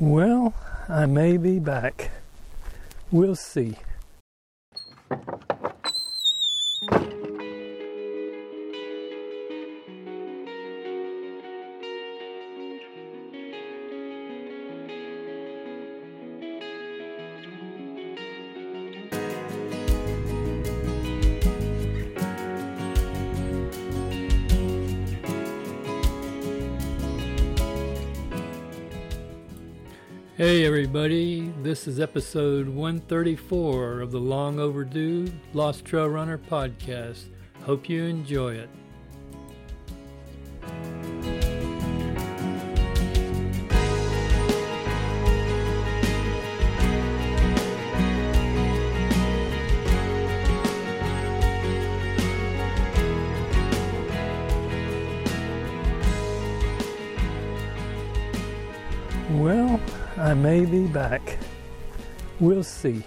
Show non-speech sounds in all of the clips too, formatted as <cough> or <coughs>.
Well, I may be back. We'll see. Everybody, this is episode 134 of the long overdue Lost Trail Runner podcast. Hope you enjoy it. We'll see.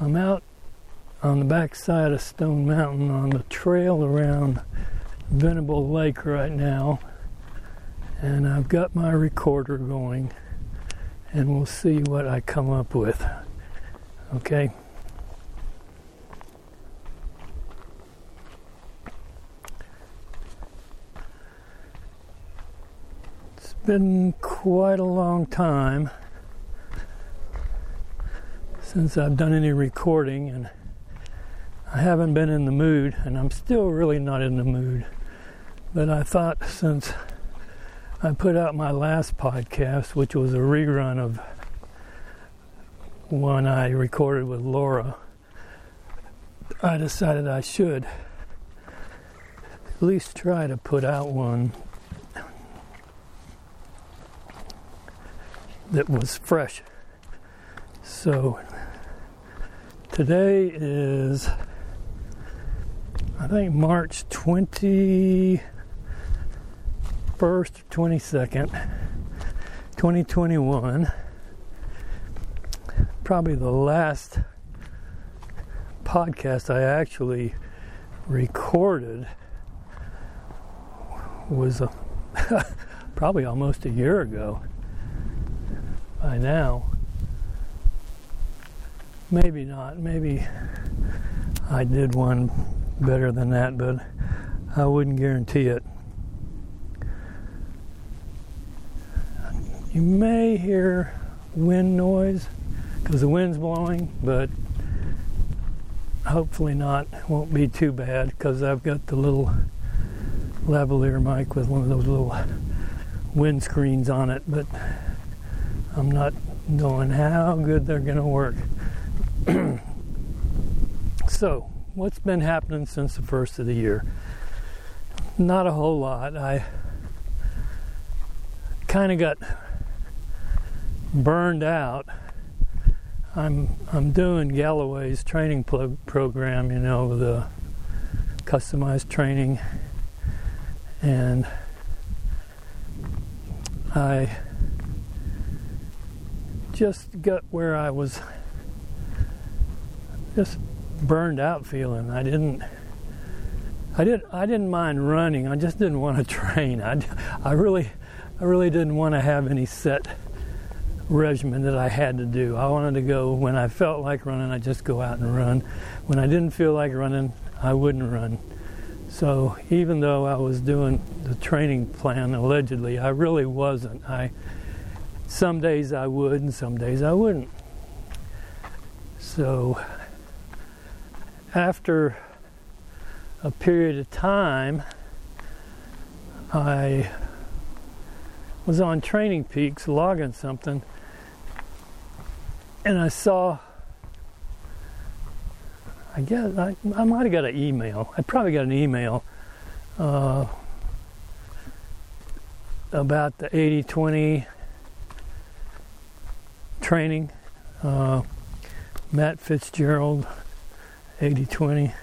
I'm out on the backside of Stone Mountain on the trail around Venable Lake right now, and I've got my recorder going, and we'll see what I come up with. Okay. Been quite a long time since I've done any recording, and I haven't been in the mood, and I'm still really not in the mood. But I thought since I put out my last podcast, which was a rerun of one I recorded with Laura, I decided I should at least try to put out one that was fresh. So today is, I think, March 21st, 22nd, 2021. Probably the last podcast I actually recorded was a, <laughs> probably almost a year ago by now. Maybe not. Maybe I did one better than that, but I wouldn't guarantee it. You may hear wind noise because the wind's blowing, but hopefully not. Won't be too bad because I've got the little lavalier mic with one of those little wind screens on it, but I'm not knowing how good they're going to work. <clears throat> so, what's been happening since the first of the year? Not a whole lot. I kind of got burned out. I'm I'm doing Galloway's training pro- program, you know, the customized training, and I just got where I was just burned out feeling. I didn't I didn't. I didn't mind running. I just didn't want to <laughs> train. I, I really I really didn't want to have any set regimen that I had to do. I wanted to go when I felt like running, I just go out and run. When I didn't feel like running, I wouldn't run. So even though I was doing the training plan allegedly, I really wasn't. I some days I would, and some days I wouldn't. So, after a period of time, I was on Training Peaks logging something, and I saw. I guess I, I might have got an email. I probably got an email uh, about the 80 20 training. Uh, Matt Fitzgerald, 80 20,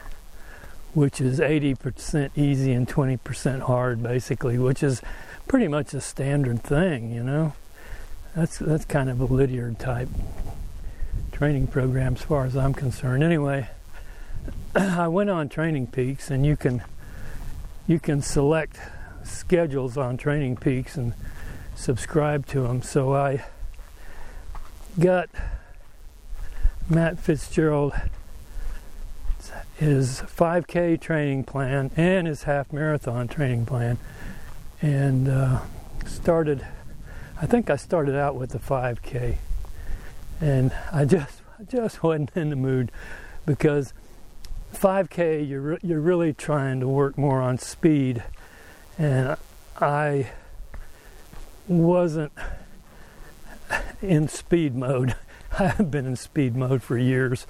which is 80% easy and 20% hard, basically, which is pretty much a standard thing, you know. That's, that's kind of a Lydiard type training program as far as I'm concerned. Anyway, <clears throat> I went on Training Peaks and you can you can select schedules on Training Peaks and subscribe to them. So I got Matt Fitzgerald his 5K training plan and his half marathon training plan, and uh, started. I think I started out with the 5K, and I just <laughs> just wasn't in the mood because 5K you're you're really trying to work more on speed, and I wasn't in speed mode. <laughs> I have been in speed mode for years.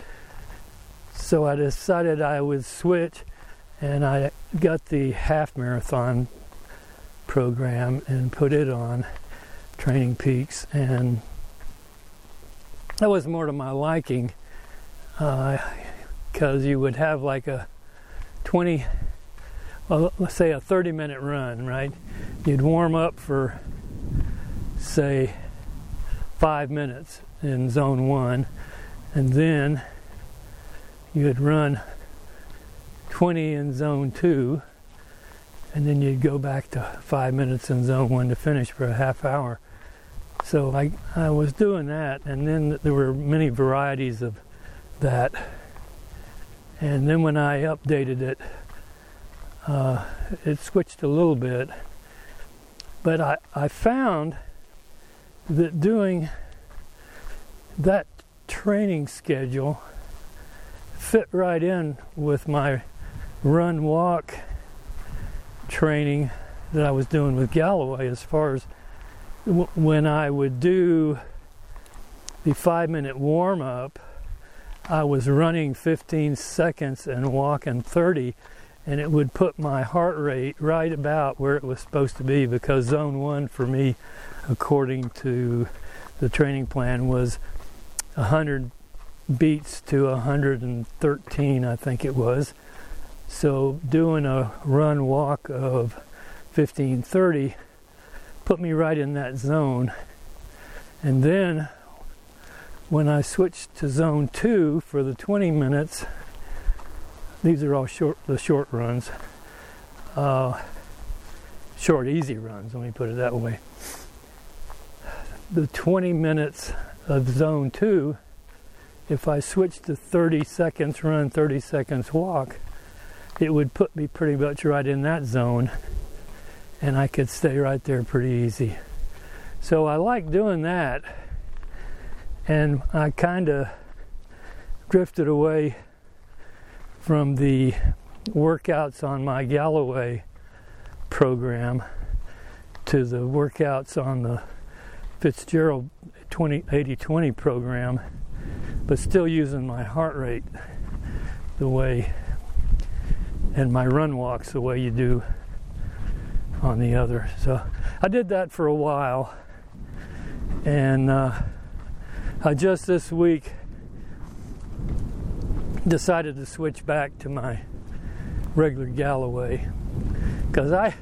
So I decided I would switch and I got the half marathon program and put it on Training Peaks and that was more to my liking because uh, you would have like a 20 well, let's say a 30 minute run right you'd warm up for say five minutes in zone one, and then you'd run 20 in zone two, and then you'd go back to five minutes in zone one to finish for a half hour. So I, I was doing that, and then there were many varieties of that. And then when I updated it, uh, it switched a little bit. But I, I found that doing that training schedule fit right in with my run walk training that I was doing with Galloway as far as w- when I would do the five minute warm up, I was running 15 seconds and walking 30, and it would put my heart rate right about where it was supposed to be because zone one for me according to the training plan, was 100 beats to 113, I think it was. So doing a run walk of 1530 put me right in that zone. And then when I switched to zone two for the 20 minutes, these are all short, the short runs, uh, short, easy runs, let me put it that way the 20 minutes of zone two, if I switch to 30 seconds run, 30 seconds walk, it would put me pretty much right in that zone and I could stay right there pretty easy. So I like doing that and I kind of drifted away from the workouts on my Galloway program to the workouts on the Fitzgerald 20, 80 program, but still using my heart rate the way and my run walks the way you do on the other. So I did that for a while, and uh, I just this week decided to switch back to my regular Galloway because I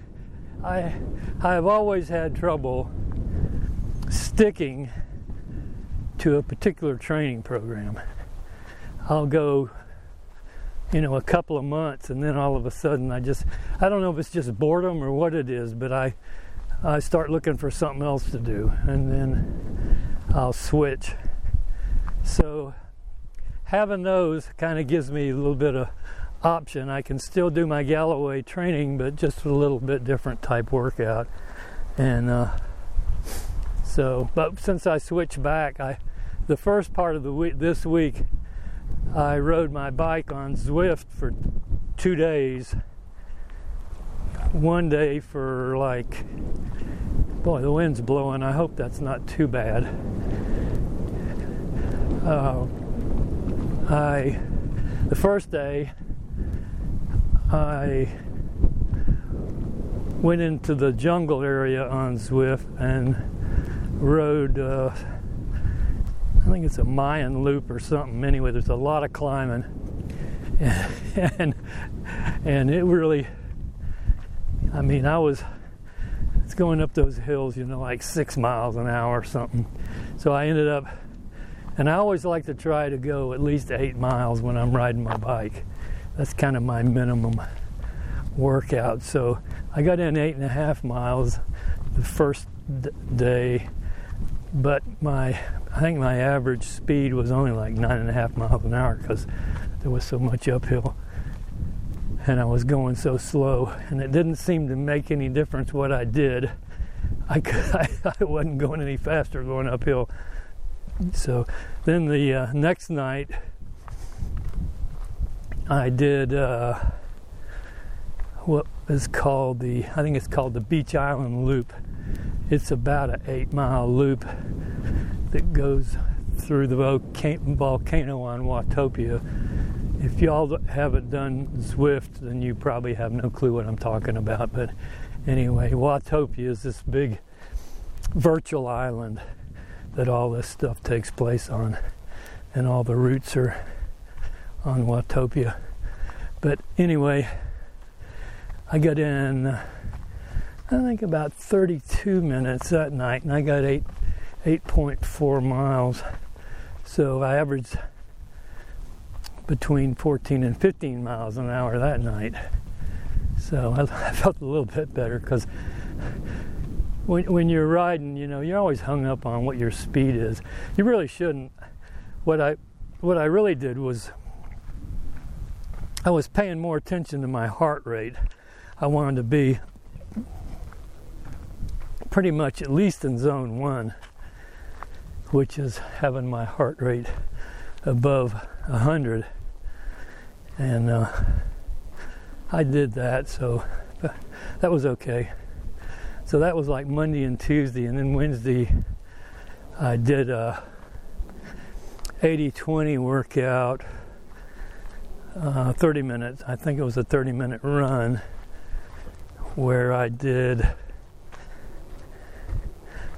I I have always had trouble sticking to a particular training program. I'll go, you know, a couple of months and then all of a sudden I just, I don't know if it's just boredom or what it is, but I, I start looking for something else to do and then I'll switch. So having those kind of gives me a little bit of option. I can still do my Galloway training, but just a little bit different type workout. And, uh, so, but since I switched back, I the first part of the week this week I rode my bike on Zwift for two days. One day for like, boy, the wind's blowing. I hope that's not too bad. Uh, I, the first day, I went into the jungle area on Zwift and rode, uh, I think it's a Mayan loop or something. Anyway, there's a lot of climbing, <laughs> and and it really, I mean, I was it's going up those hills, you know, like six miles an hour or something. So I ended up, and I always like to try to go at least eight miles when I'm riding my bike. That's kind of my minimum workout. So I got in eight and a half miles the first d- day, but my I think my average speed was only like nine and a half miles an hour because there was so much uphill and I was going so slow, and it didn't seem to make any difference what I did. I, <laughs> I, I wasn't going any faster going uphill. So then the uh, next night, I did uh, what is called the, I think it's called the Beach Island Loop. It's about an eight mile loop that goes through the volcano on Watopia if y'all haven't done Zwift, then you probably have no clue what I'm talking about. But anyway, Watopia is this big virtual island that all this stuff takes place on, and all the routes are on Watopia. But anyway, I got in, I think about 32 minutes that night, and I got eight, 8.4 miles. So I averaged between 14 and 15 miles an hour that night. So I, <laughs> felt a little bit better because when, when you're riding, you know, you're always hung up on what your speed is. You really shouldn't. What I what I really did was I was paying more attention to my heart rate. I wanted to be pretty much at least in zone one, which is having my heart rate above 100 and uh, I did that so <laughs> that was okay. So that was like Monday and Tuesday and then Wednesday I did a 80-20 workout uh, 30 minutes. I think it was a 30 minute run where I did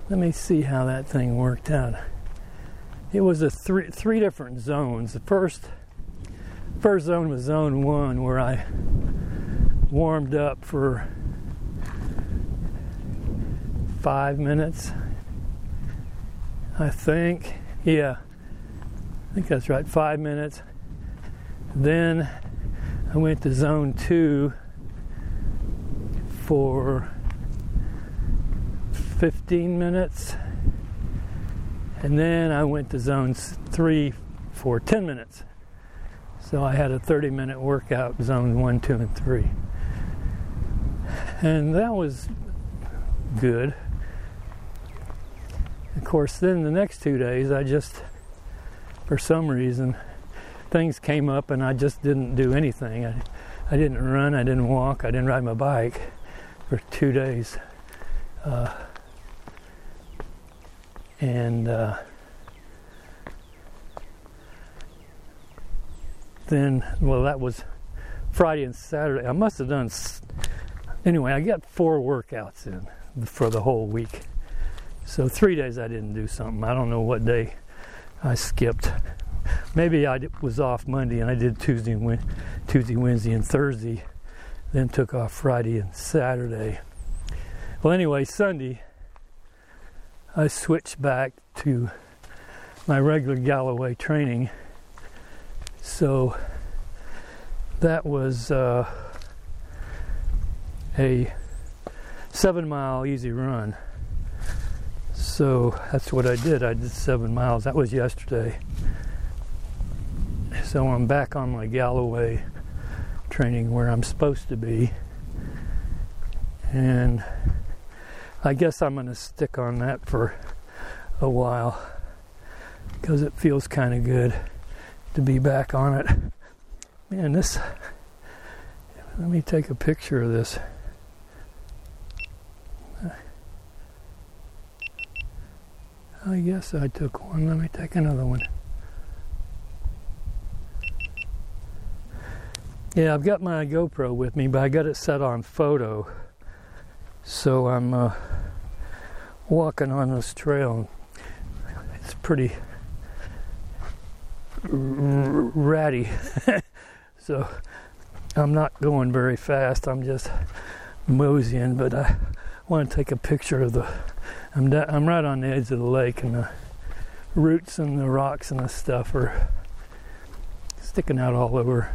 let me see how that thing worked out it was a three three different zones. The first first zone was zone one where I warmed up for five minutes. I think. Yeah. I think that's right. Five minutes. Then I went to zone two for 15 minutes and then I went to zone three for 10 minutes. So I had a 30 minute workout, zone one, two, and three. And that was good. Of course, then the next two days, I just, for some reason, things came up and I just didn't do anything. I, I didn't run, I didn't walk, I didn't ride my bike for two days. Uh, and uh, then well that was friday and saturday. I must have done anyway i got four workouts in for the whole week. So three days i didn't do something. I don't know what day i skipped. Maybe i was off monday and i did tuesday tuesday wednesday and thursday then took off friday and saturday. Well anyway sunday I switched back to my regular Galloway training. So that was uh, a seven mile easy run. So that's what I did. I did seven miles. That was yesterday. So I'm back on my Galloway training where I'm supposed to be. And I guess I'm going to stick on that for a while because it feels kind of good to be back on it. Man, this. Let me take a picture of this. I guess I took one. Let me take another one. Yeah, I've got my GoPro with me, but I got it set on photo. So I'm uh, walking on this trail. It's pretty ratty. <laughs> so I'm not going very fast. I'm just moseying, but I want to take a picture of the. I'm, da- I'm right on the edge of the lake, and the roots and the rocks and the stuff are sticking out all over.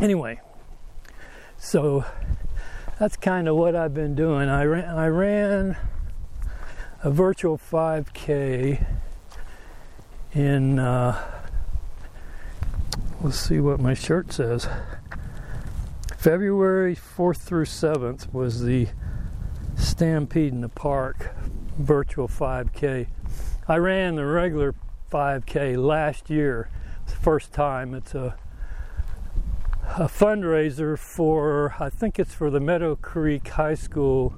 Anyway, so that's kind of what I've been doing. I ran, I ran a virtual 5K in, uh, let's see what my shirt says. February 4th through 7th was the Stampede in the Park virtual 5K. I ran the regular 5K last year, it's the first time. It's a a fundraiser for I think it's for the Meadow Creek High School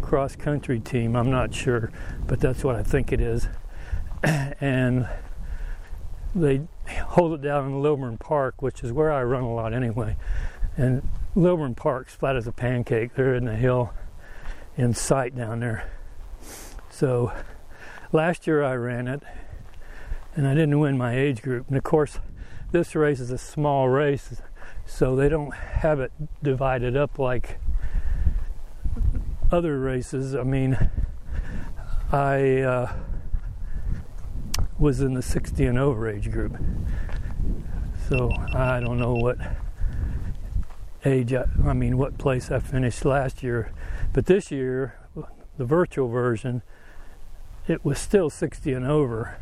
cross country team. I'm not sure, but that's what I think it is. <clears throat> and they hold it down in Lilburn Park, which is where I run a lot anyway. And Lilburn Park's flat as a pancake. They're in the hill in sight down there. So last year I ran it and I didn't win my age group. And of course, this race is a small race, so they don't have it divided up like other races. I mean, I uh, was in the 60 and over age group, so I don't know what age, I, I mean, what place I finished last year. But this year, the virtual version, it was still 60 and over.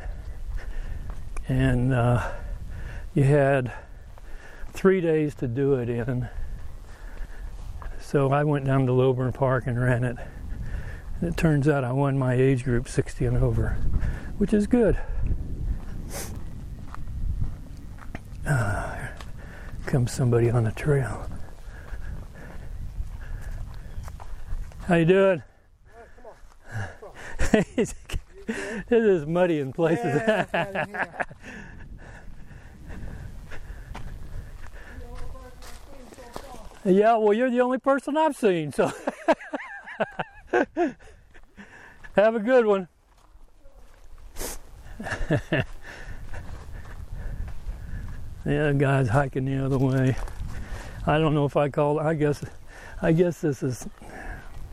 And uh, you had three days to do it in. So I went down to Lilburn Park and ran it. And it turns out I won my age group 60 and over, which is good. Uh, comes somebody on the trail. How you doing? <laughs> this is muddy in places. Yeah, <laughs> yeah, well, you're the only person I've seen, so <laughs> have a good one. <laughs> the other guy's hiking the other way. I don't know if I call it. I guess, I guess this is.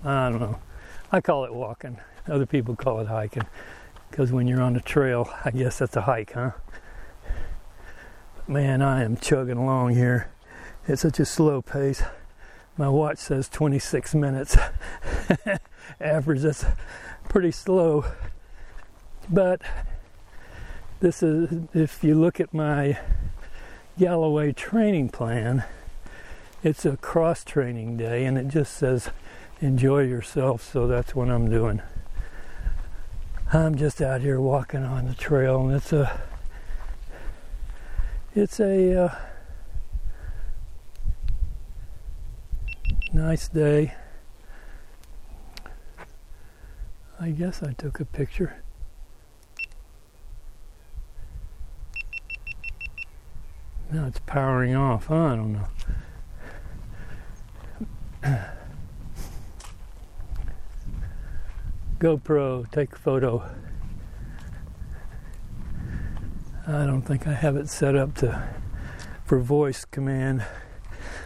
I don't know. I call it walking. Other people call it hiking, because when you're on the trail, I guess that's a hike, huh? Man, I am chugging along here. It's such a slow pace. My watch says 26 minutes. <laughs> Average, that's pretty slow. But this is, if you look at my Galloway training plan, it's a cross training day and it just says enjoy yourself, so that's what I'm doing. I'm just out here walking on the trail and it's a it's a uh, nice day. I guess I took a picture. Now it's powering off. Huh? I don't know. <coughs> GoPro, take a photo. I don't think I have it set up to for voice command.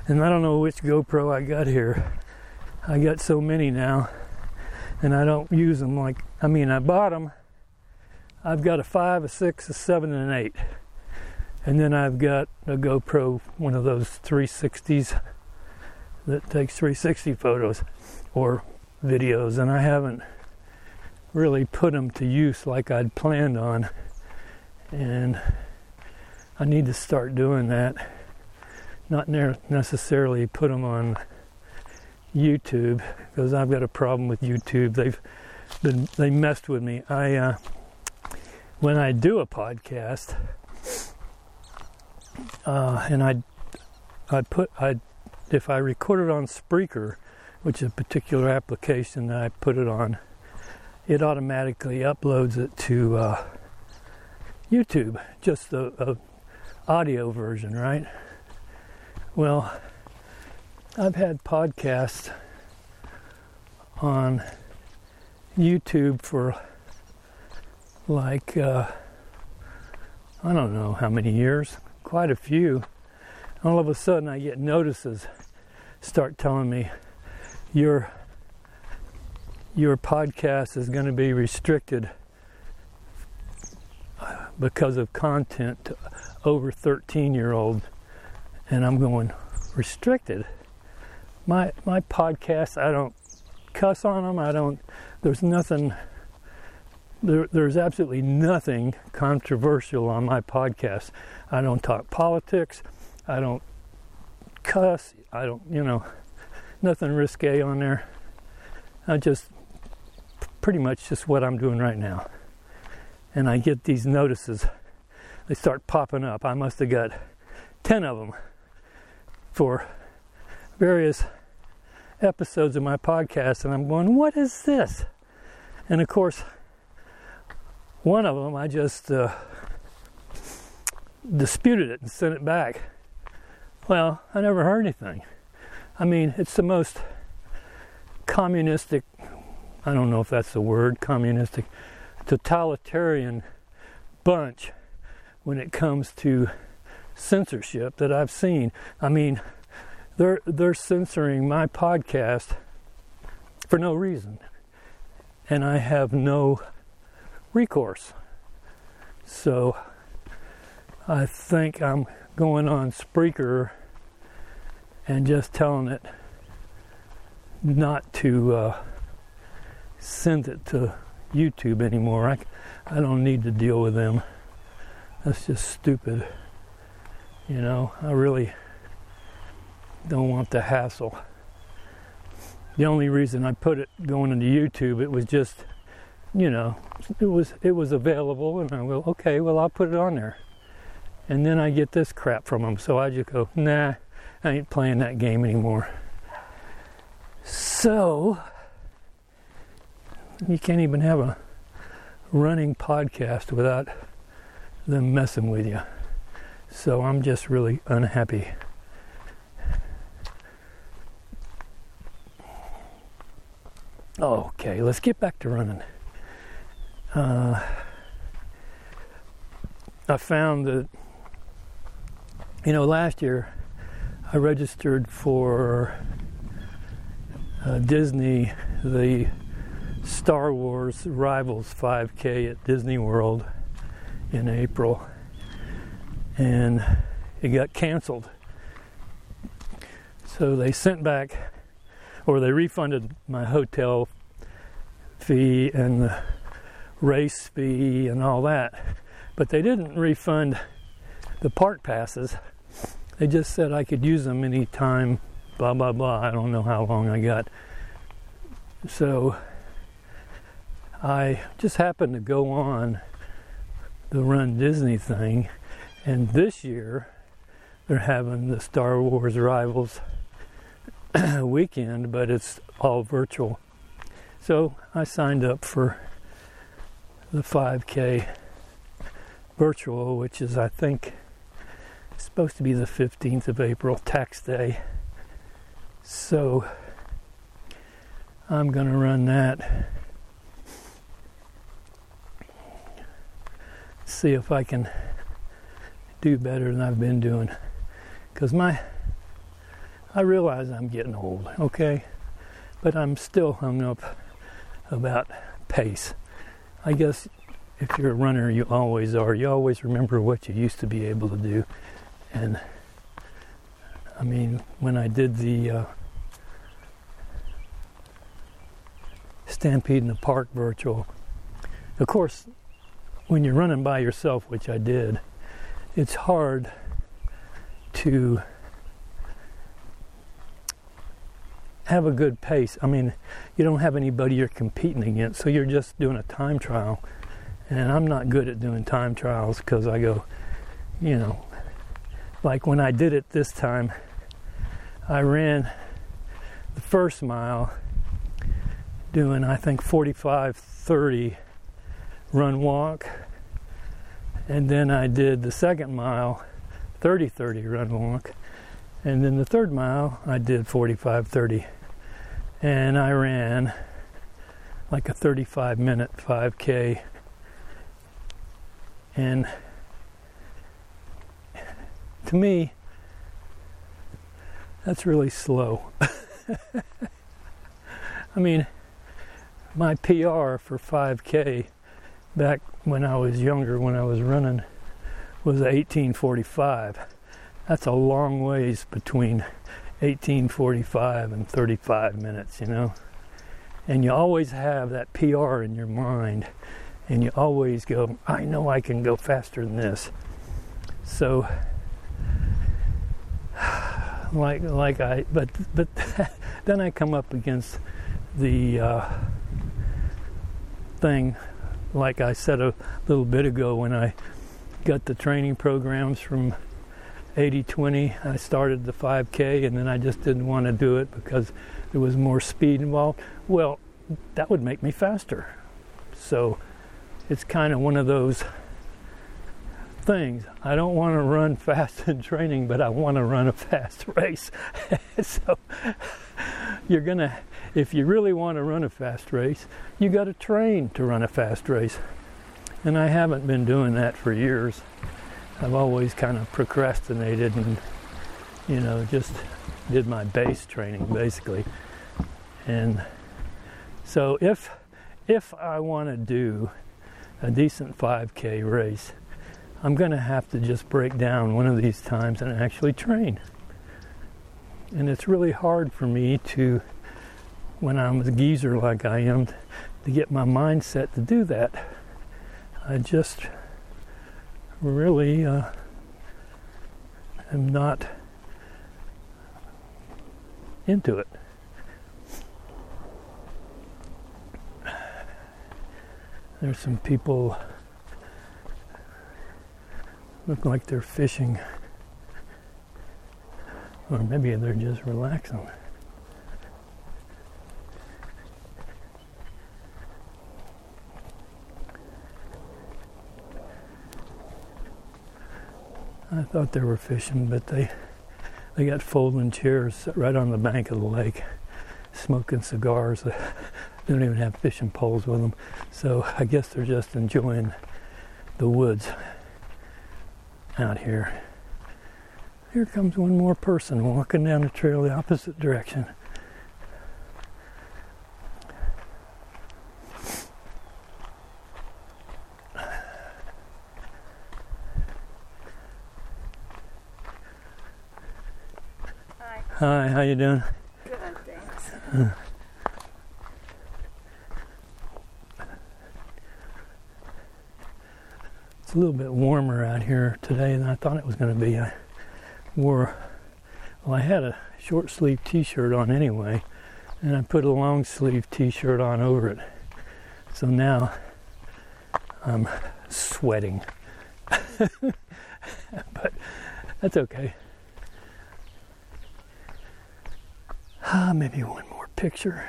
And I don't know which GoPro I got here. I got so many now, and I don't use them like, I mean, I bought them. I've got a 5, a 6, a 7, and an 8. And then I've got a GoPro, one of those 360s that takes 360 photos or videos, and I haven't really put them to use like I'd planned on. And I need to start doing that. Not necessarily put them on YouTube because I've got a problem with YouTube. They've been they messed with me. I uh, when I do a podcast, uh, and I I put I if I record it on Spreaker, which is a particular application that I put it on, it automatically uploads it to uh, YouTube, just the audio version, right? Well, I've had podcasts on YouTube for like uh, I don't know how many years, quite a few. All of a sudden, I get notices start telling me your your podcast is going to be restricted because of content over 13 year old and i'm going restricted my my podcast. I don't cuss on them. I don't. There's nothing. There, there's absolutely nothing controversial on my podcast. I don't talk politics. I don't cuss. I don't, you know, nothing risque on there. I just pretty much just what I'm doing right now. And I get these notices. They start popping up. I must have got 10 of them for various episodes of my podcast. And I'm going, what is this? And of course, one of them I just uh, disputed it and sent it back. Well, I never heard anything. I mean, it's the most communistic, I don't know if that's the word, communistic, totalitarian bunch when it comes to censorship that I've seen. I mean, they're they're censoring my podcast for no reason. And I have no recourse. So I think I'm going on Spreaker and just telling it not to uh, send it to YouTube anymore. I, I don't need to deal with them. That's just stupid. You know, I really don't want the hassle. The only reason I put it going into YouTube, it was just, you know, it was it was available, and I go, okay, well I'll put it on there and then I get this crap from them. So I just go, nah, I ain't playing that game anymore. So you can't even have a running podcast without them messing with you. So I'm just really unhappy. Okay, let's get back to running. Uh, I found that you know, last year I registered for uh, Disney, the Star Wars Rivals 5K at Disney World in April, and it got canceled. So they sent back, or they refunded my hotel fee and the race fee and all that, but they didn't refund the park passes they just said I could use them anytime, blah, blah, blah. I don't know how long I got. So I just happened to go on the Run Disney thing, and this year they're having the Star Wars Rivals <clears throat> weekend, but it's all virtual. So I signed up for the 5K virtual, which is, I think, supposed to be the 15th of April, tax day. So I'm going to run that. See if I can do better than I've been doing. Because my, I realize I'm getting old, okay? But I'm still hung up about pace. I guess if you're a runner, you always are. You always remember what you used to be able to do. And I mean, when I did the uh, Stampede in the Park virtual, of course, when you're running by yourself, which I did, it's hard to have a good pace. I mean, you don't have anybody you're competing against, so you're just doing a time trial. And I'm not good at doing time trials because I go, you know, like when I did it this time, I ran the first mile doing, I think, 45 30 run walk. And then I did the second mile 30 30 run walk. And then the third mile I did 45 30. And I ran like a 35 minute 5K. And to me, that's really slow. <laughs> I mean, my PR for 5K back when I was younger, when I was running, was 1845. That's a long ways between 1845 and 35 minutes, you know. And you always have that PR in your mind, and you always go, I know I can go faster than this. So, <sighs> like, like I, but, but <laughs> then I come up against the uh, thing, like I said a little bit ago when I got the training programs from 80 20. I started the 5K and then I just didn't want to do it because there was more speed involved. Well, that would make me faster. So it's kind of one of those things. I don't want to run <laughs> fast in training, but I want to run a fast <laughs> race. <laughs> so you're going to, if you really want to run a fast race, you got to train to run a fast race. And I haven't been doing that for years. I've always kind of procrastinated and, you know, just did my base training basically. And so if if I want to do a decent 5K race, I'm going to have to just break down one of these times and actually train. And it's really hard for me to, when I'm a geezer like I am, to get my mindset to do that. I just really uh, am not into it. There's some people look like they're fishing, or maybe they're just relaxing. I thought they were fishing, but they they got folding chairs right on the bank of the lake, smoking cigars. <laughs> they don't even have fishing poles with them, so I guess they're just enjoying the woods out here. Here comes one more person walking down the trail the opposite direction. Hi, how you doing? Good, thanks. It's a little bit warmer out here today than I thought it was going to be. I wore, well, I had a short sleeve t-shirt on anyway, and I put a long sleeve t-shirt on over it. So now I'm sweating. <laughs> but that's okay. Ah, maybe one more picture.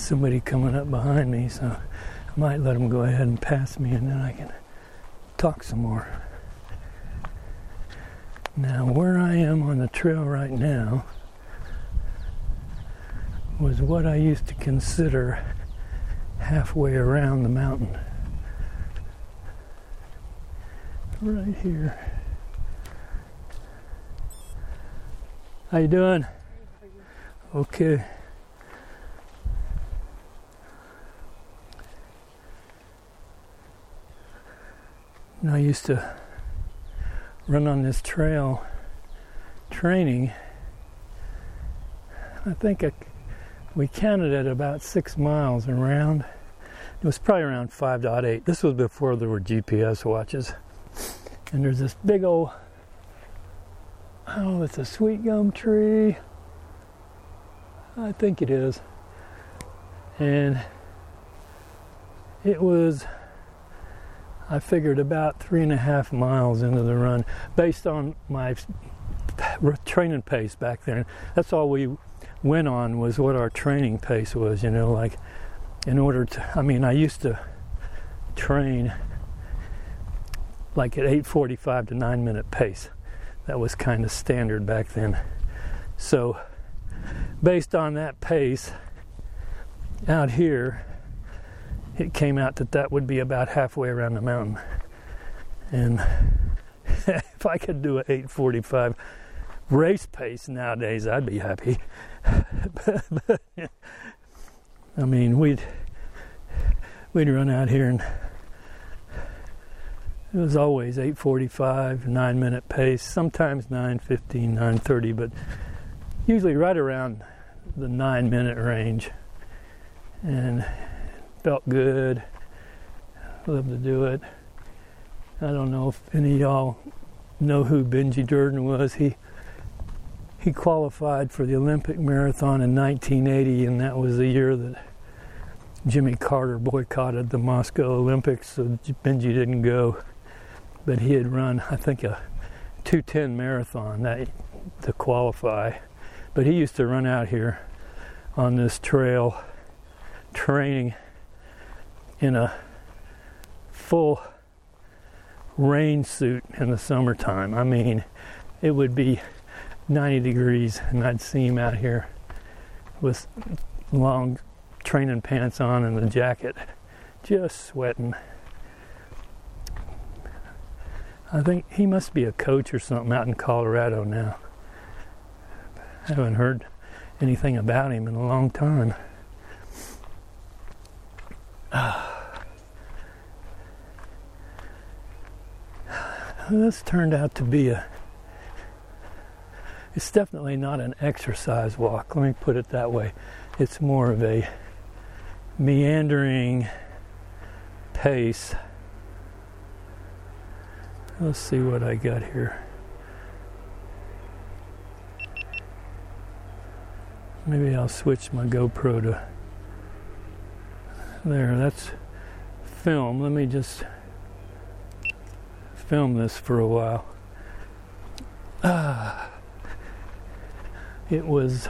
There's somebody coming up behind me, so I might let them go ahead and pass me and then I can talk some more. Now, where I am on the trail right now was what I used to consider halfway around the mountain. Right here. How you doing? Okay. And I used to run on this trail training. I think I, we counted at about six miles around. It was probably around 5.8. This was before there were GPS watches. And there's this big old, oh, it's a sweet gum tree. I think it is. And it was I figured about three and a half miles into the run based on my training pace back then. That's all we went on was what our training pace was. You know, like in order to, I mean, I used to train like at 8:45 to 9 minute pace. That was kind of standard back then. So, based on that pace, out here, it came out that that would be about halfway around the mountain. And <laughs> if I could do an 8:45 race pace nowadays, I'd be happy. <laughs> I mean, we'd we'd run out here and it was always 8:45, 9-minute pace, sometimes 9:15, 9:30, but usually right around the 9-minute range. And felt good. Love to do it. I don't know if any of y'all know who Benji Durden was. He he qualified for the Olympic marathon in 1980, and that was the year that Jimmy Carter boycotted the Moscow Olympics, so Benji didn't go. But he had run, I think, a 210 marathon that to qualify. But he used to run out here on this trail, training in a full rain suit in the summertime. I mean, it would be 90 degrees, and I'd see him out here with long training pants on and the jacket, just sweating. I think he must be a coach or something out in Colorado now. I haven't heard anything about him in a long time. This turned out to be a it's definitely not an exercise walk, let me put it that way. It's more of a meandering pace. Let's see what I got here. Maybe I'll switch my GoPro to there. That's film. Let me just film this for a while. Ah. It was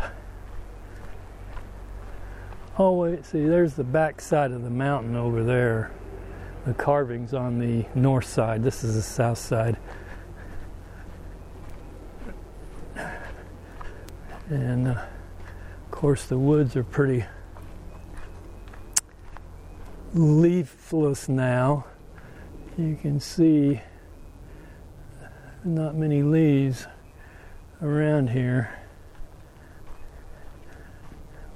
oh wait see there's the back side of the mountain over there. The carvings on the north side. This is the south side. And uh, of course the woods are pretty leafless now. You can see not many leaves around here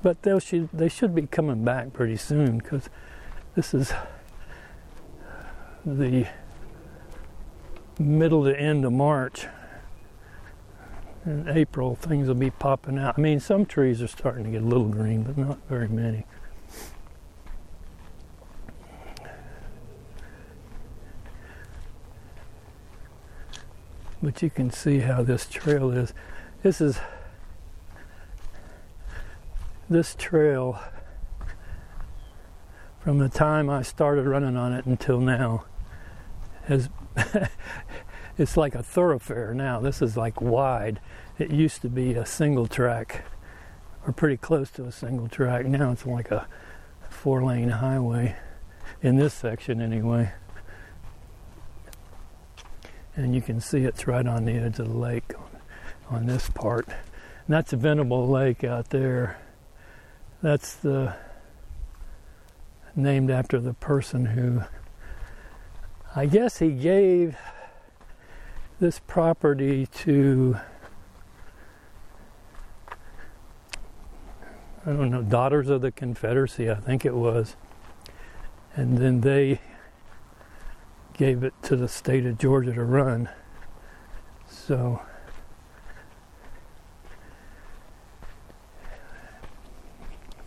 but they should they should be coming back pretty soon because this is the middle to end of March. In April, things will be popping out. I mean, some trees are starting to get a little green, but not very many. But you can see how this trail is. This is this trail from the time I started running on it until now has <laughs> it's like a thoroughfare now. This is like wide. It used to be a single track or pretty close to a single track. Now it's like a four lane highway in this section anyway. And you can see it's right on the edge of the lake on, this part. And that's a Venable Lake out there. That's the named after the person who I guess he gave this property to I don't know, Daughters of the Confederacy, I think it was. And then they gave it to the state of Georgia to run. So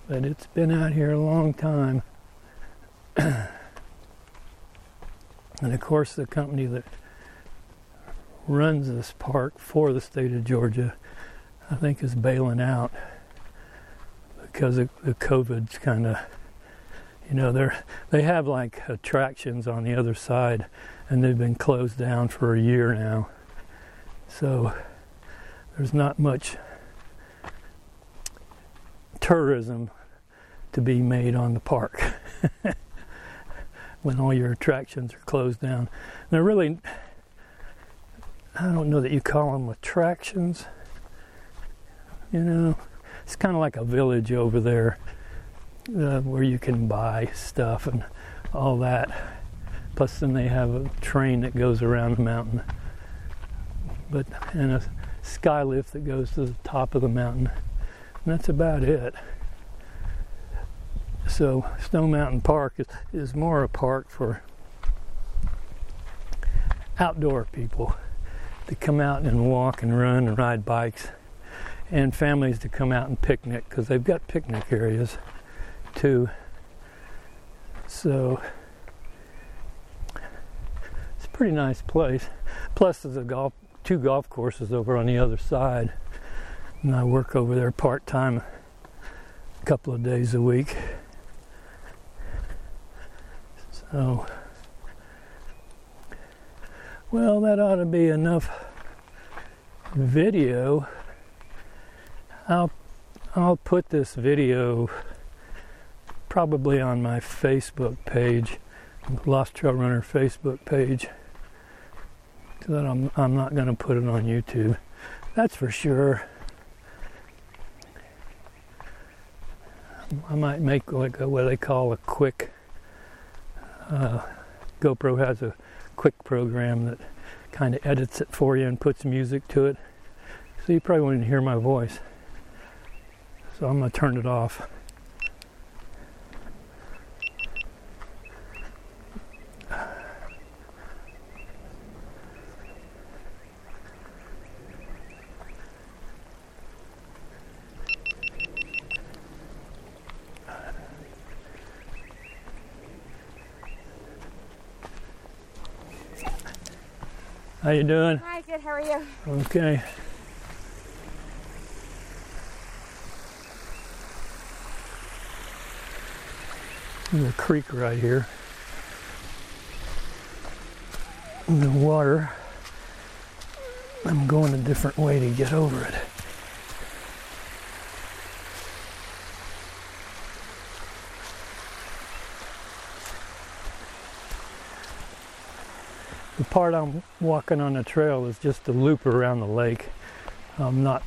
but it's been out here a long time. <clears throat> and of course, the company that runs this park for the state of Georgia, I think, is bailing out because of the COVID's kind of, you know, they're they have like attractions on the other side, and they've been closed down for a year now. So there's not much tourism to be made on the park <laughs> when all your attractions are closed down. They're really, I don't know that you call them attractions. You know, it's kind of like a village over there uh, where you can buy stuff and all that. Plus, then they have a train that goes around the mountain, but and a sky lift that goes to the top of the mountain. And that's about it. So, Stone Mountain Park is, is more a park for outdoor people to come out and walk and run and ride bikes, and families to come out and picnic because they've got picnic areas too. So, it's a pretty nice place. Plus, there's a golf, two golf courses over on the other side, and I work over there part time, a couple of days a week. So, well, that ought to be enough video. I'll I'll put this video probably on my Facebook page, Lost Trail Runner Facebook page. That I'm I'm not going to put it on YouTube. That's for sure. I might make like a, what they call a quick. Uh, GoPro has a quick program that kind of edits it for you and puts music to it. So you probably wouldn't hear my voice. So I'm going to turn it off. How you doing? Hi, good. How are you? Okay. There's a creek right here. And the water, I'm going a different way to get over it. The part I'm walking on the trail is just a loop around the lake. I'm not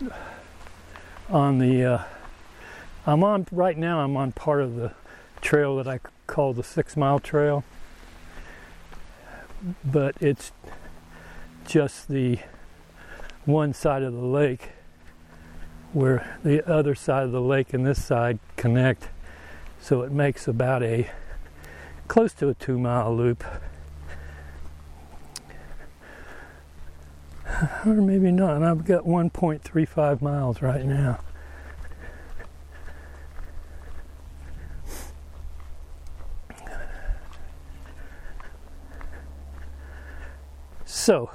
on the. Uh, I'm on right now. I'm on part of the trail that I call the Six Mile Trail, but it's just the one side of the lake where the other side of the lake and this side connect. So it makes about a close to a two mile loop. <laughs> or maybe not. I've got 1.35 miles right now. So,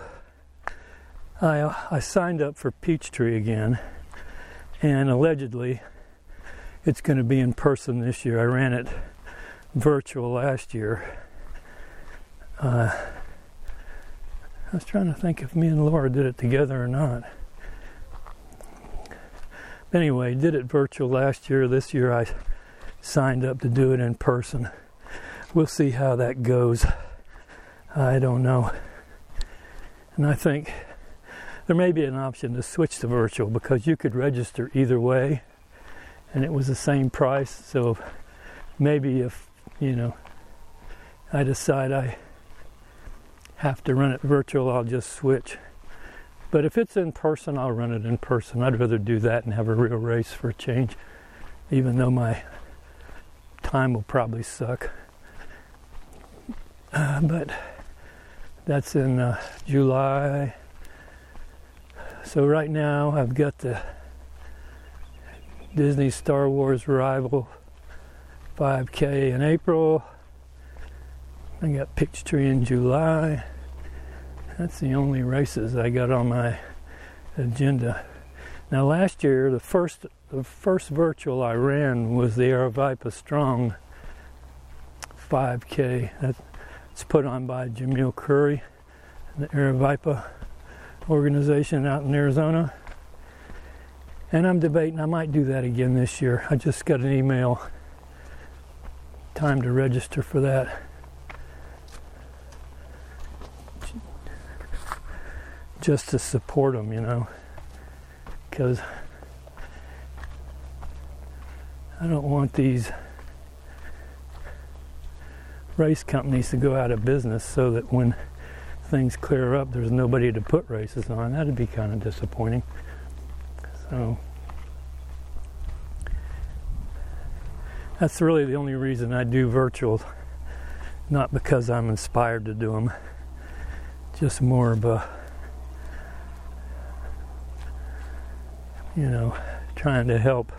I, I signed up for Peachtree again, and allegedly it's going to be in person this year. I ran it virtual last year. Uh, I was trying to think if me and Laura did it together or not. Anyway, did it virtual last year. This year I signed up to do it in person. We'll see how that goes. I don't know. And I think there may be an option to switch to virtual because you could register either way and it was the same price. So maybe if, you know, I decide I have to run it virtual, I'll just switch. But if it's in person, I'll run it in person. I'd rather do that and have a real race for a change, even though my time will probably suck. Uh, but that's in uh, July. So right now I've got the Disney Star Wars Rival 5K in April. I got Peachtree in July. That's the only races I got on my agenda. Now last year the first the first virtual I ran was the Aravaipa Strong 5K. That's put on by Jamil Coury, the Aravaipa organization out in Arizona. And I'm debating, I might do that again this year. I just got an email. Time to register for that. Just to support them, you know. Because I don't want these race companies to go out of business so that when things clear up, there's nobody to put races on. That'd be kind of disappointing. So that's really the only reason I do virtual, not because I'm inspired to do them, just more of a, you know, trying to help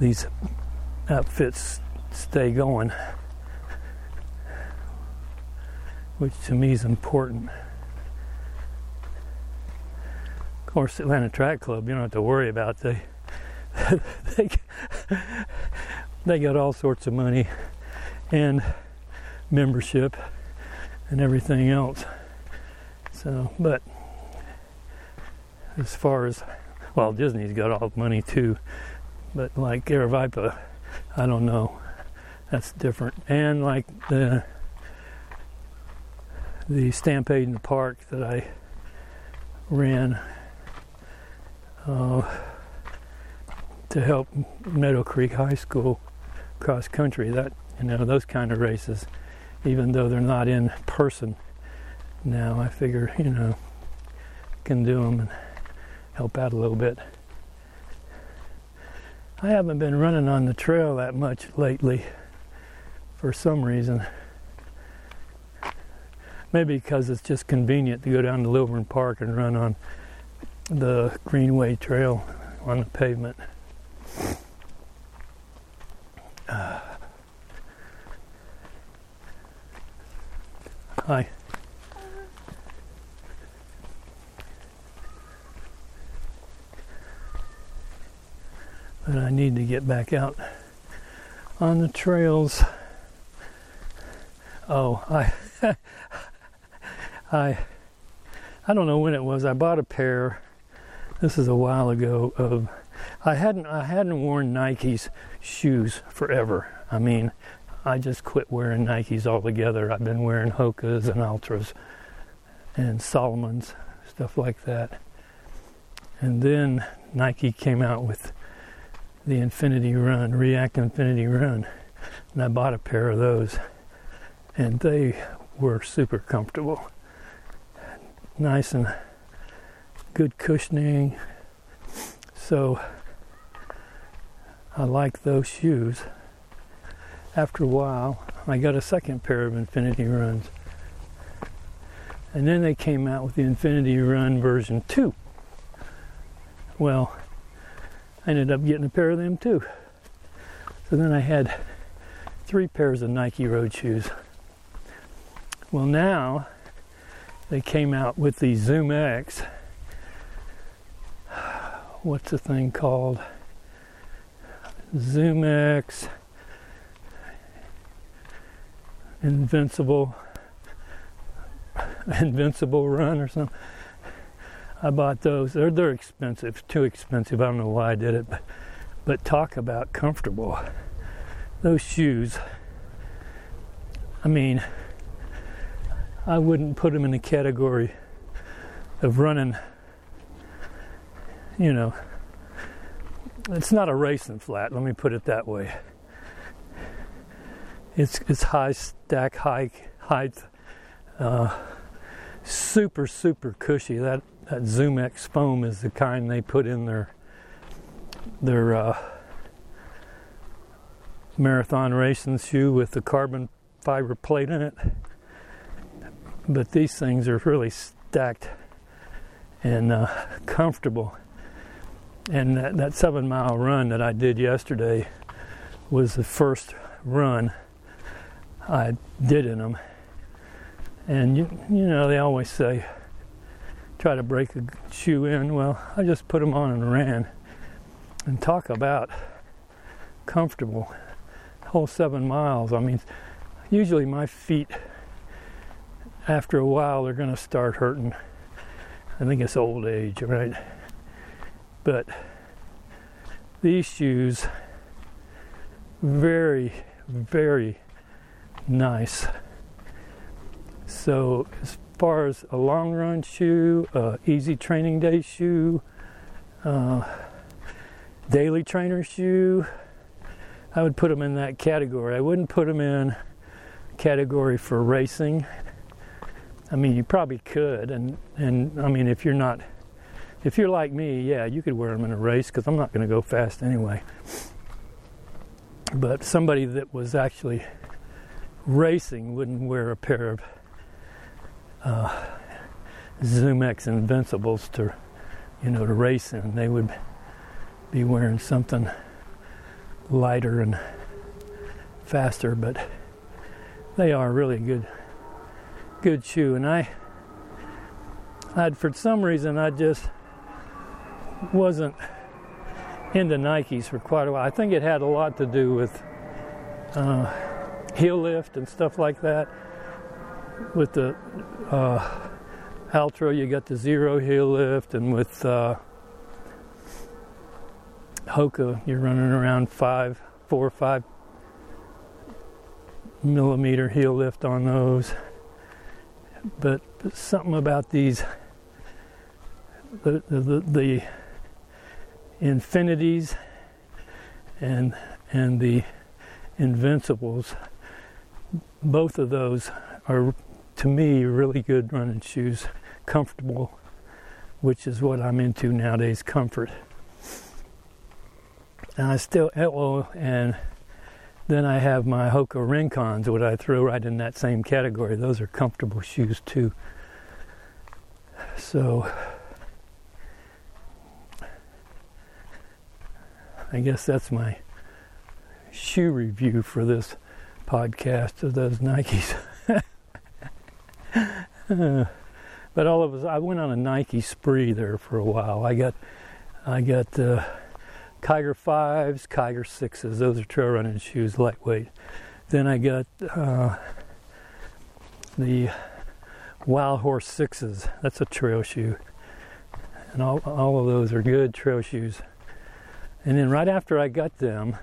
these outfits stay going, which to me is important. Of course, Atlanta Track Club, you don't have to worry about. They, <laughs> they, they got all sorts of money and membership and everything else. So, but as far as, well, Disney's got all the money too, but like Aravaipa, I don't know. That's different. And like the the Stampede in the Park that I ran uh, to help Meadow Creek High School cross country. That you know those kind of races, even though they're not in person now, I figure you know can do them and help out a little bit. I haven't been running on the trail that much lately for some reason. Maybe because it's just convenient to go down to Lilburn Park and run on the Greenway Trail on the pavement. Uh, hi. But I need to get back out on the trails. Oh, I <laughs> I I don't know when it was. I bought a pair. This is a while ago. Of I hadn't I hadn't worn Nike's shoes forever. I mean, I just quit wearing Nikes altogether. I've been wearing Hokas and Altras and Salomon's stuff like that. And then Nike came out with the Infinity Run, React Infinity Run, and I bought a pair of those, and they were super comfortable nice and good cushioning. So I like those shoes. After a while, I got a second pair of Infinity Runs. And then they came out with the Infinity Run version 2. Well, I ended up getting a pair of them too. So then I had three pairs of Nike road shoes. Well, now they came out with the Zoom X. <sighs> What's the thing called? Zoom X Invincible <laughs> Invincible Run or something. I bought those. They're they're expensive, too expensive. I don't know why I did it, but but talk about comfortable. Those shoes. I mean, I wouldn't put them in the category of running, you know, it's not a racing flat, let me put it that way. It's, it's high stack, high height, uh, super, super cushy. That, that Zoom X foam is the kind they put in their, their uh, marathon racing shoe with the carbon fiber plate in it but these things are really stacked and uh, comfortable. And that, that seven mile run that I did yesterday was the first run I did in them. And you, you know, they always say, try to break a shoe in. Well, I just put them on and ran. And talk about comfortable. Whole seven miles. I mean, usually my feet after a while they're going to start hurting. I think it's old age, right? But these shoes very, very nice. So, as far as a long run shoe, uh, easy training day shoe, uh, daily trainer shoe, I would put them in that category. I wouldn't put them in category for racing. I mean, you probably could, and and I mean, if you're not, if you're like me, yeah, you could wear them in a race because I'm not going to go fast anyway. But somebody that was actually racing wouldn't wear a pair of uh, ZoomX Invincibles to, you know, to race in. They would be wearing something lighter and faster, but they are really good, good shoe. And I, I'd for some reason I just wasn't into Nikes for quite a while. I think it had a lot to do with uh, heel lift and stuff like that. With the uh, Altra, you got the zero heel lift, and with uh, Hoka, you're running around five, four or five millimeter heel lift on those. But, but something about these, the, the, the infinities and and the invincibles both of those are to me really good running shoes <laughs> comfortable which is what i'm into nowadays comfort. And i still oh and then i have my hoka rincons what i throw right in that same category. Those are comfortable shoes too. So I guess that's my shoe review for this podcast of those Nikes. <laughs> <laughs> but all of us, I went on a Nike spree there for a while. I got, I got uh, Kiger fives, Kiger sixes. Those are trail running shoes, lightweight. Then I got uh, the Wild Horse sixes. That's a trail shoe, and all all of those are good trail shoes. And then right after I got them,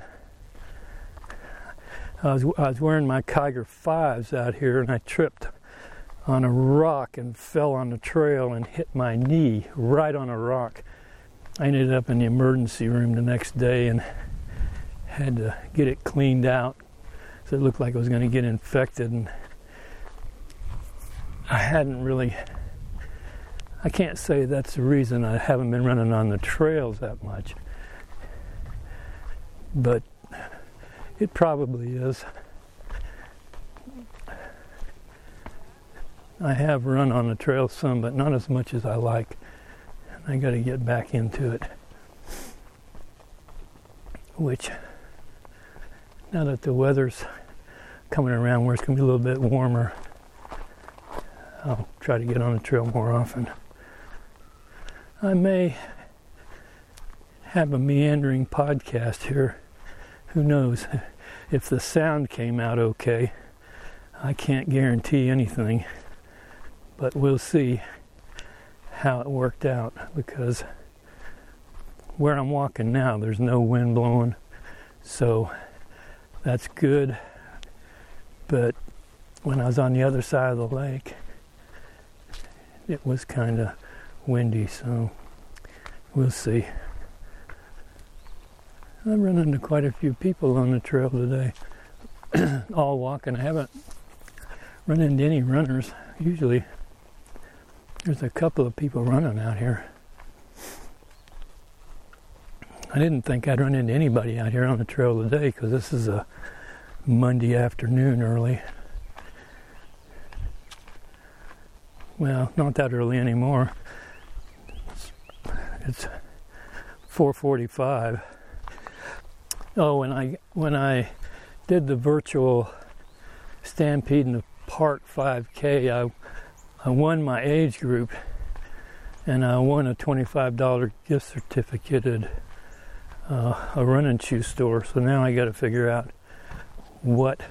I was, I was wearing my Kiger 5s out here and I tripped on a rock and fell on the trail and hit my knee right on a rock. I ended up in the emergency room the next day and had to get it cleaned out. So it looked like I was going to get infected and I hadn't really I can't say that's the reason I haven't been running on the trails that much but it probably is. I have run on the trail some, but not as much as I like. And I got to get back into it. Which, now that the weather's coming around where it's going to be a little bit warmer, I'll try to get on the trail more often. I may have a meandering podcast here. Who knows <laughs> if the sound came out okay? I can't guarantee anything, but we'll see how it worked out because where I'm walking now, there's no wind blowing, so that's good. But when I was on the other side of the lake, it was kind of windy, so we'll see. I've run into quite a few people on the trail today, <clears throat> all walking. I haven't run into any runners. Usually, there's a couple of people running out here. I didn't think I'd run into anybody out here on the trail today because this is a Monday afternoon early. Well, not that early anymore. It's, it's 4:45 oh, when I when I did the virtual Stampede in the Park 5K, I I won my age group, and I won a $25 gift certificate at uh, a running shoe store. So now I got to figure out what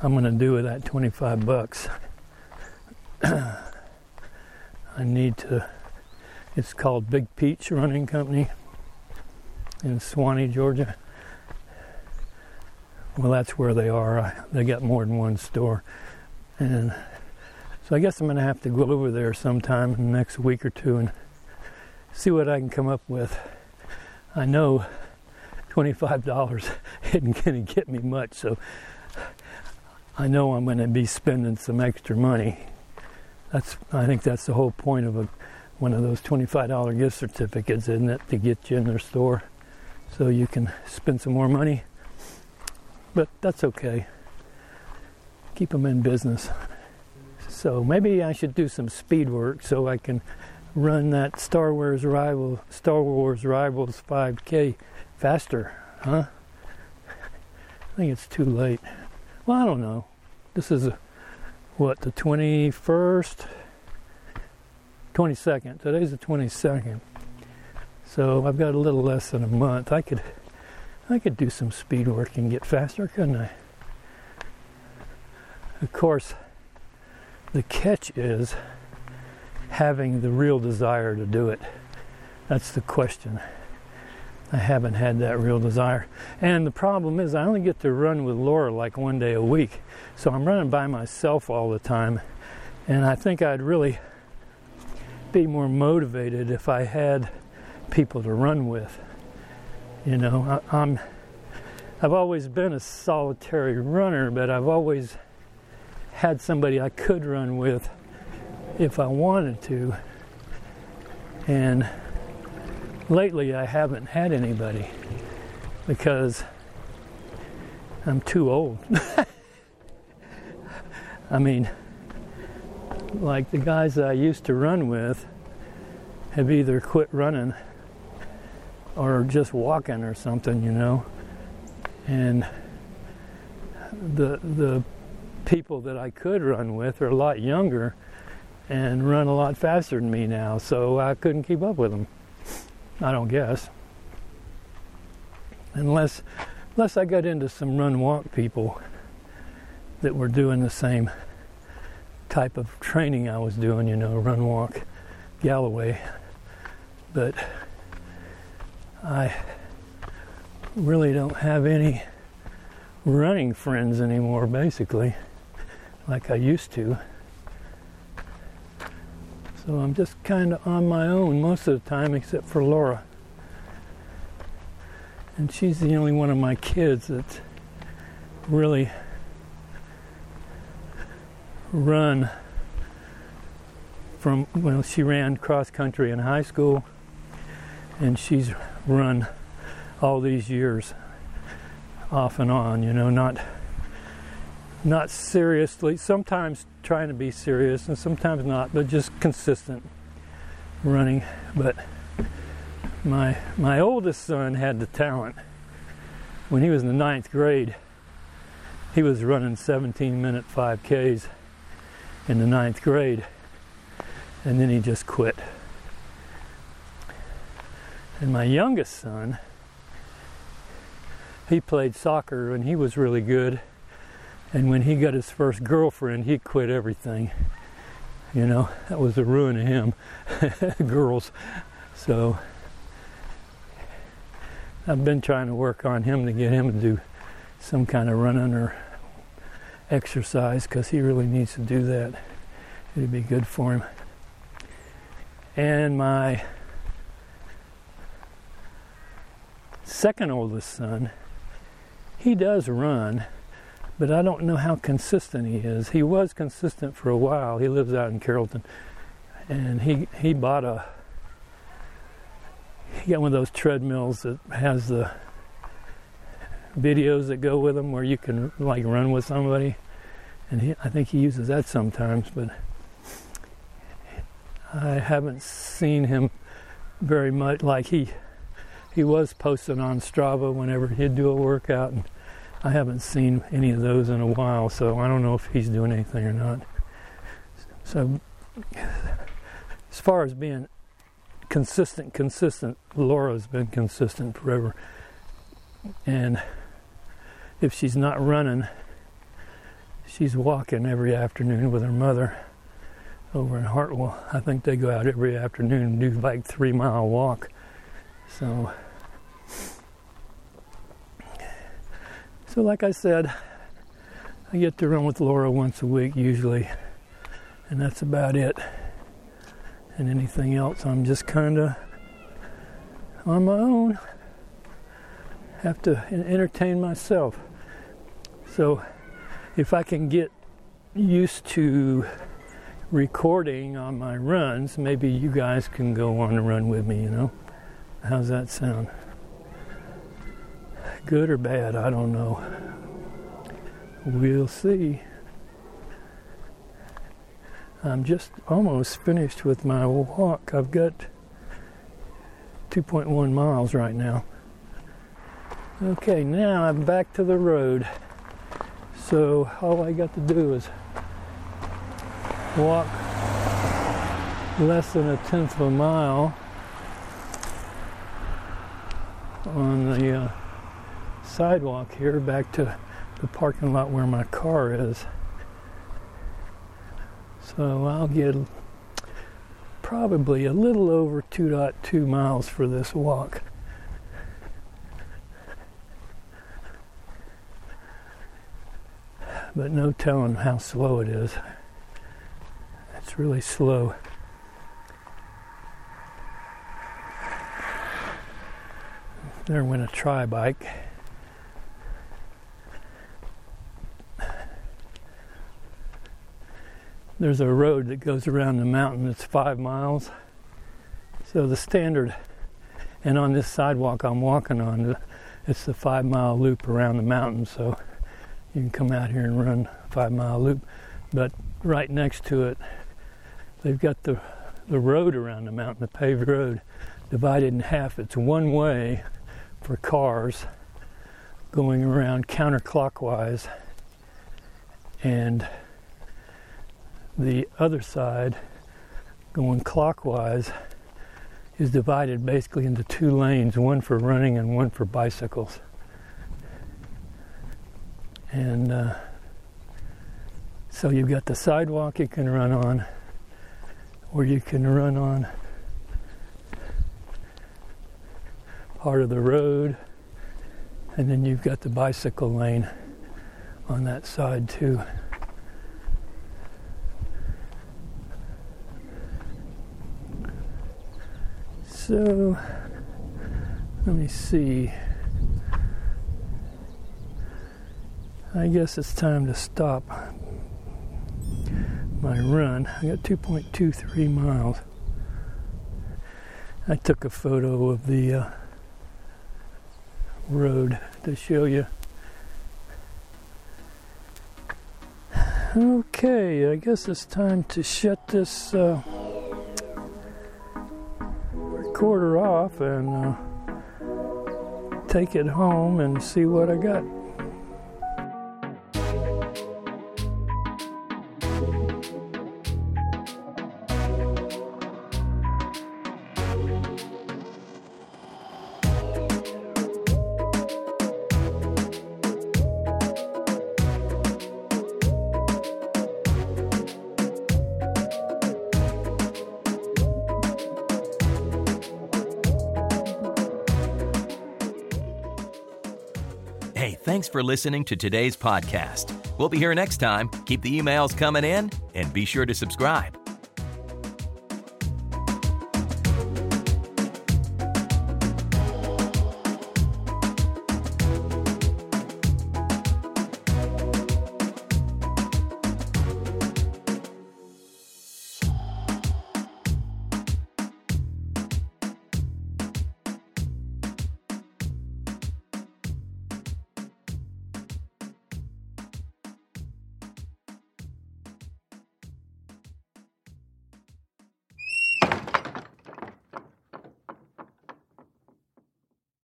I'm going to do with that 25 bucks. <clears throat> I need to. It's called Big Peach Running Company in Suwanee, Georgia. Well, that's where they are. They got more than one store, and so I guess I'm going to have to go over there sometime in the next week or two and see what I can come up with. I know $25 <laughs> isn't going to get me much, so I know I'm going to be spending some extra money. That's I think that's the whole point of a, one of those $25 gift certificates, isn't it, to get you in their store so you can spend some more money. But that's okay. Keep them in business. So maybe I should do some speed work so I can run that Star Wars rival Star Wars Rivals 5K faster, huh? I think it's too late. Well, I don't know. This is what the 21st, 22nd. Today's the 22nd. So I've got a little less than a month. I could I could do some speed work and get faster, couldn't I? Of course, the catch is having the real desire to do it. That's the question. I haven't had that real desire. And the problem is, I only get to run with Laura like one day a week. So I'm running by myself all the time. And I think I'd really be more motivated if I had people to run with. You know, I, I'm I've always been a solitary runner, but I've always had somebody I could run with if I wanted to. And lately I haven't had anybody because I'm too old. <laughs> I mean, like the guys I used to run with have either quit running or just walking or something, you know. And the the people that I could run with are a lot younger and run a lot faster than me now, so I couldn't keep up with them. I don't guess. Unless unless I got into some run walk people that were doing the same type of training I was doing, you know, run walk Galloway. But I really don't have any running friends anymore, basically like I used to. So I'm just kind of on my own most of the time, except for Laura. And she's the only one of my kids that's really run from, well, she ran cross country in high school, and she's run all these years off and on, you know, not not seriously, sometimes trying to be serious and sometimes not, but just consistent running. But my my oldest son had the talent. When he was in the ninth grade, he was running 17 minute 5Ks in the ninth grade, and then he just quit. And my youngest son, he played soccer and he was really good and when he got his first girlfriend, he quit everything. You know, that was the ruin of him. <laughs> Girls. So I've been trying to work on him to get him to do some kind of running or exercise because he really needs to do that. It'd be good for him. And my second oldest son, he does run but I don't know how consistent he is. He was consistent for a while. He lives out in Carrollton, and he he bought a he got one of those treadmills that has the videos that go with them where you can like run with somebody, and he, I think he uses that sometimes, but I haven't seen him very much. Like he he was posting on Strava whenever he'd do a workout and I haven't seen any of those in a while, so I don't know if he's doing anything or not. So, as far as being consistent, consistent, Laura's been consistent forever. And if she's not running, she's walking every afternoon with her mother over in Hartwell. I think they go out every afternoon and do like three mile walk. So So, like I said, I get to run with Laura once a week usually, and that's about it. And anything else, I'm just kind of on my own. Have to entertain myself. So, if I can get used to recording on my runs, maybe you guys can go on a run with me, you know? How's that sound? Good or bad, I don't know. We'll see. I'm just almost finished with my walk. I've got 2.1 miles right now. Okay, now I'm back to the road. So all I got to do is walk less than a tenth of a mile on the uh, sidewalk here back to the parking lot where my car is. So I'll get probably a little over 2.2 miles for this walk. But no telling how slow it is. It's really slow. There went a tri bike. There's a road that goes around the mountain that's five miles. So the standard, and on this sidewalk I'm walking on, it's the five mile loop around the mountain. So you can come out here and run a five mile loop. But right next to it, they've got the, the road around the mountain, the paved road, divided in half. It's one way for cars going around counterclockwise, and the other side going clockwise is divided basically into two lanes one for running and one for bicycles. And uh, so you've got the sidewalk you can run on, or you can run on part of the road, and then you've got the bicycle lane on that side too. So let me see. I guess it's time to stop my run. I got 2.23 miles. I took a photo of the uh, road to show you. Okay, I guess it's time to shut this uh, recorder off and uh, take it home and see what I got. For listening to today's podcast. We'll be here next time. Keep the emails coming in and be sure to subscribe.